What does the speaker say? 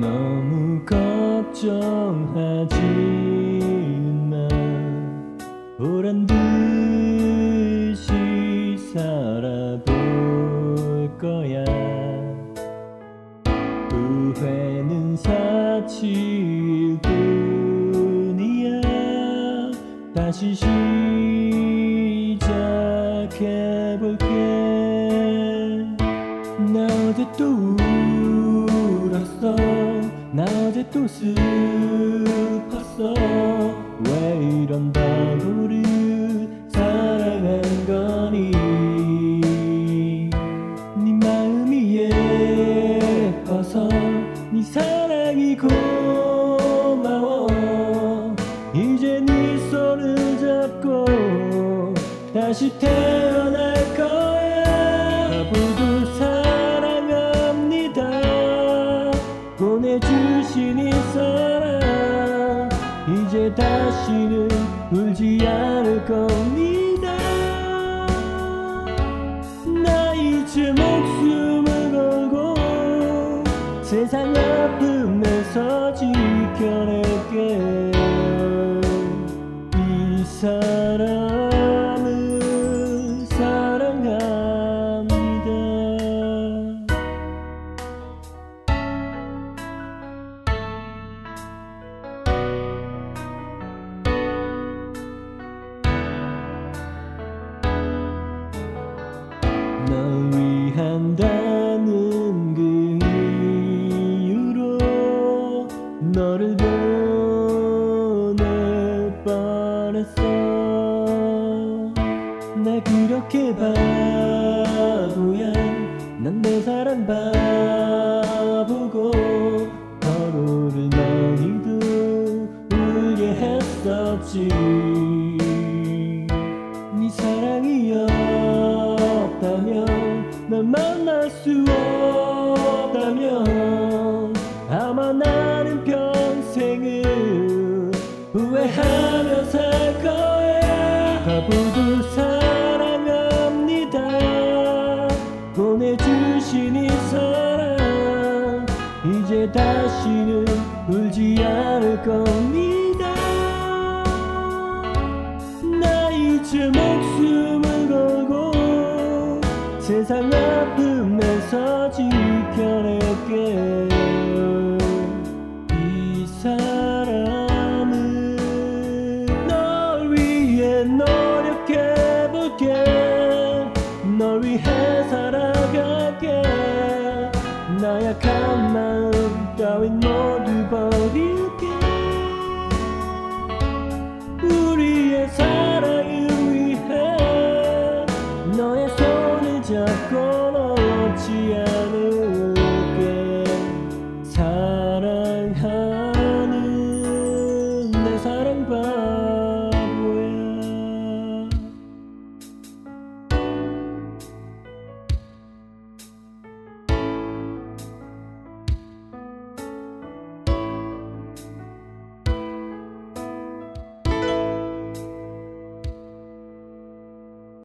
너무 걱정하지 마 보란 듯이 살아볼 거야. 후회는 사칠 뿐이야. 다시 시 나 어제 또 슬펐어 왜 이런 바보를 사랑한 거니? 네 마음이 예뻐서 네 사랑이 고마워. 이제 네 손을 잡고 다시 태어 다시는 울지 않을 겁니다. 나 이제 목숨을 걸고 세상 아픔에서 지켜낼게 이 사람 한다는 그 이유로 너를 보낼 뻔했어. 나 그렇게 바보야. 난 내 사랑 바보고 서로를 많이도 울게 했었지 만날 수 없다면 아마 나는 평생을 후회하며 살 거야. 바보도 사랑합니다. 보내주신 이 사랑 이제 다시는 울지 않을 겁니다. 나 이제 걸고 세상 아픔에서 지켜낼게. 이 사람을 널 위해 노력해볼게. 널 위해 살아갈게. 나약한 마음 따윈 모두 버리고 着过。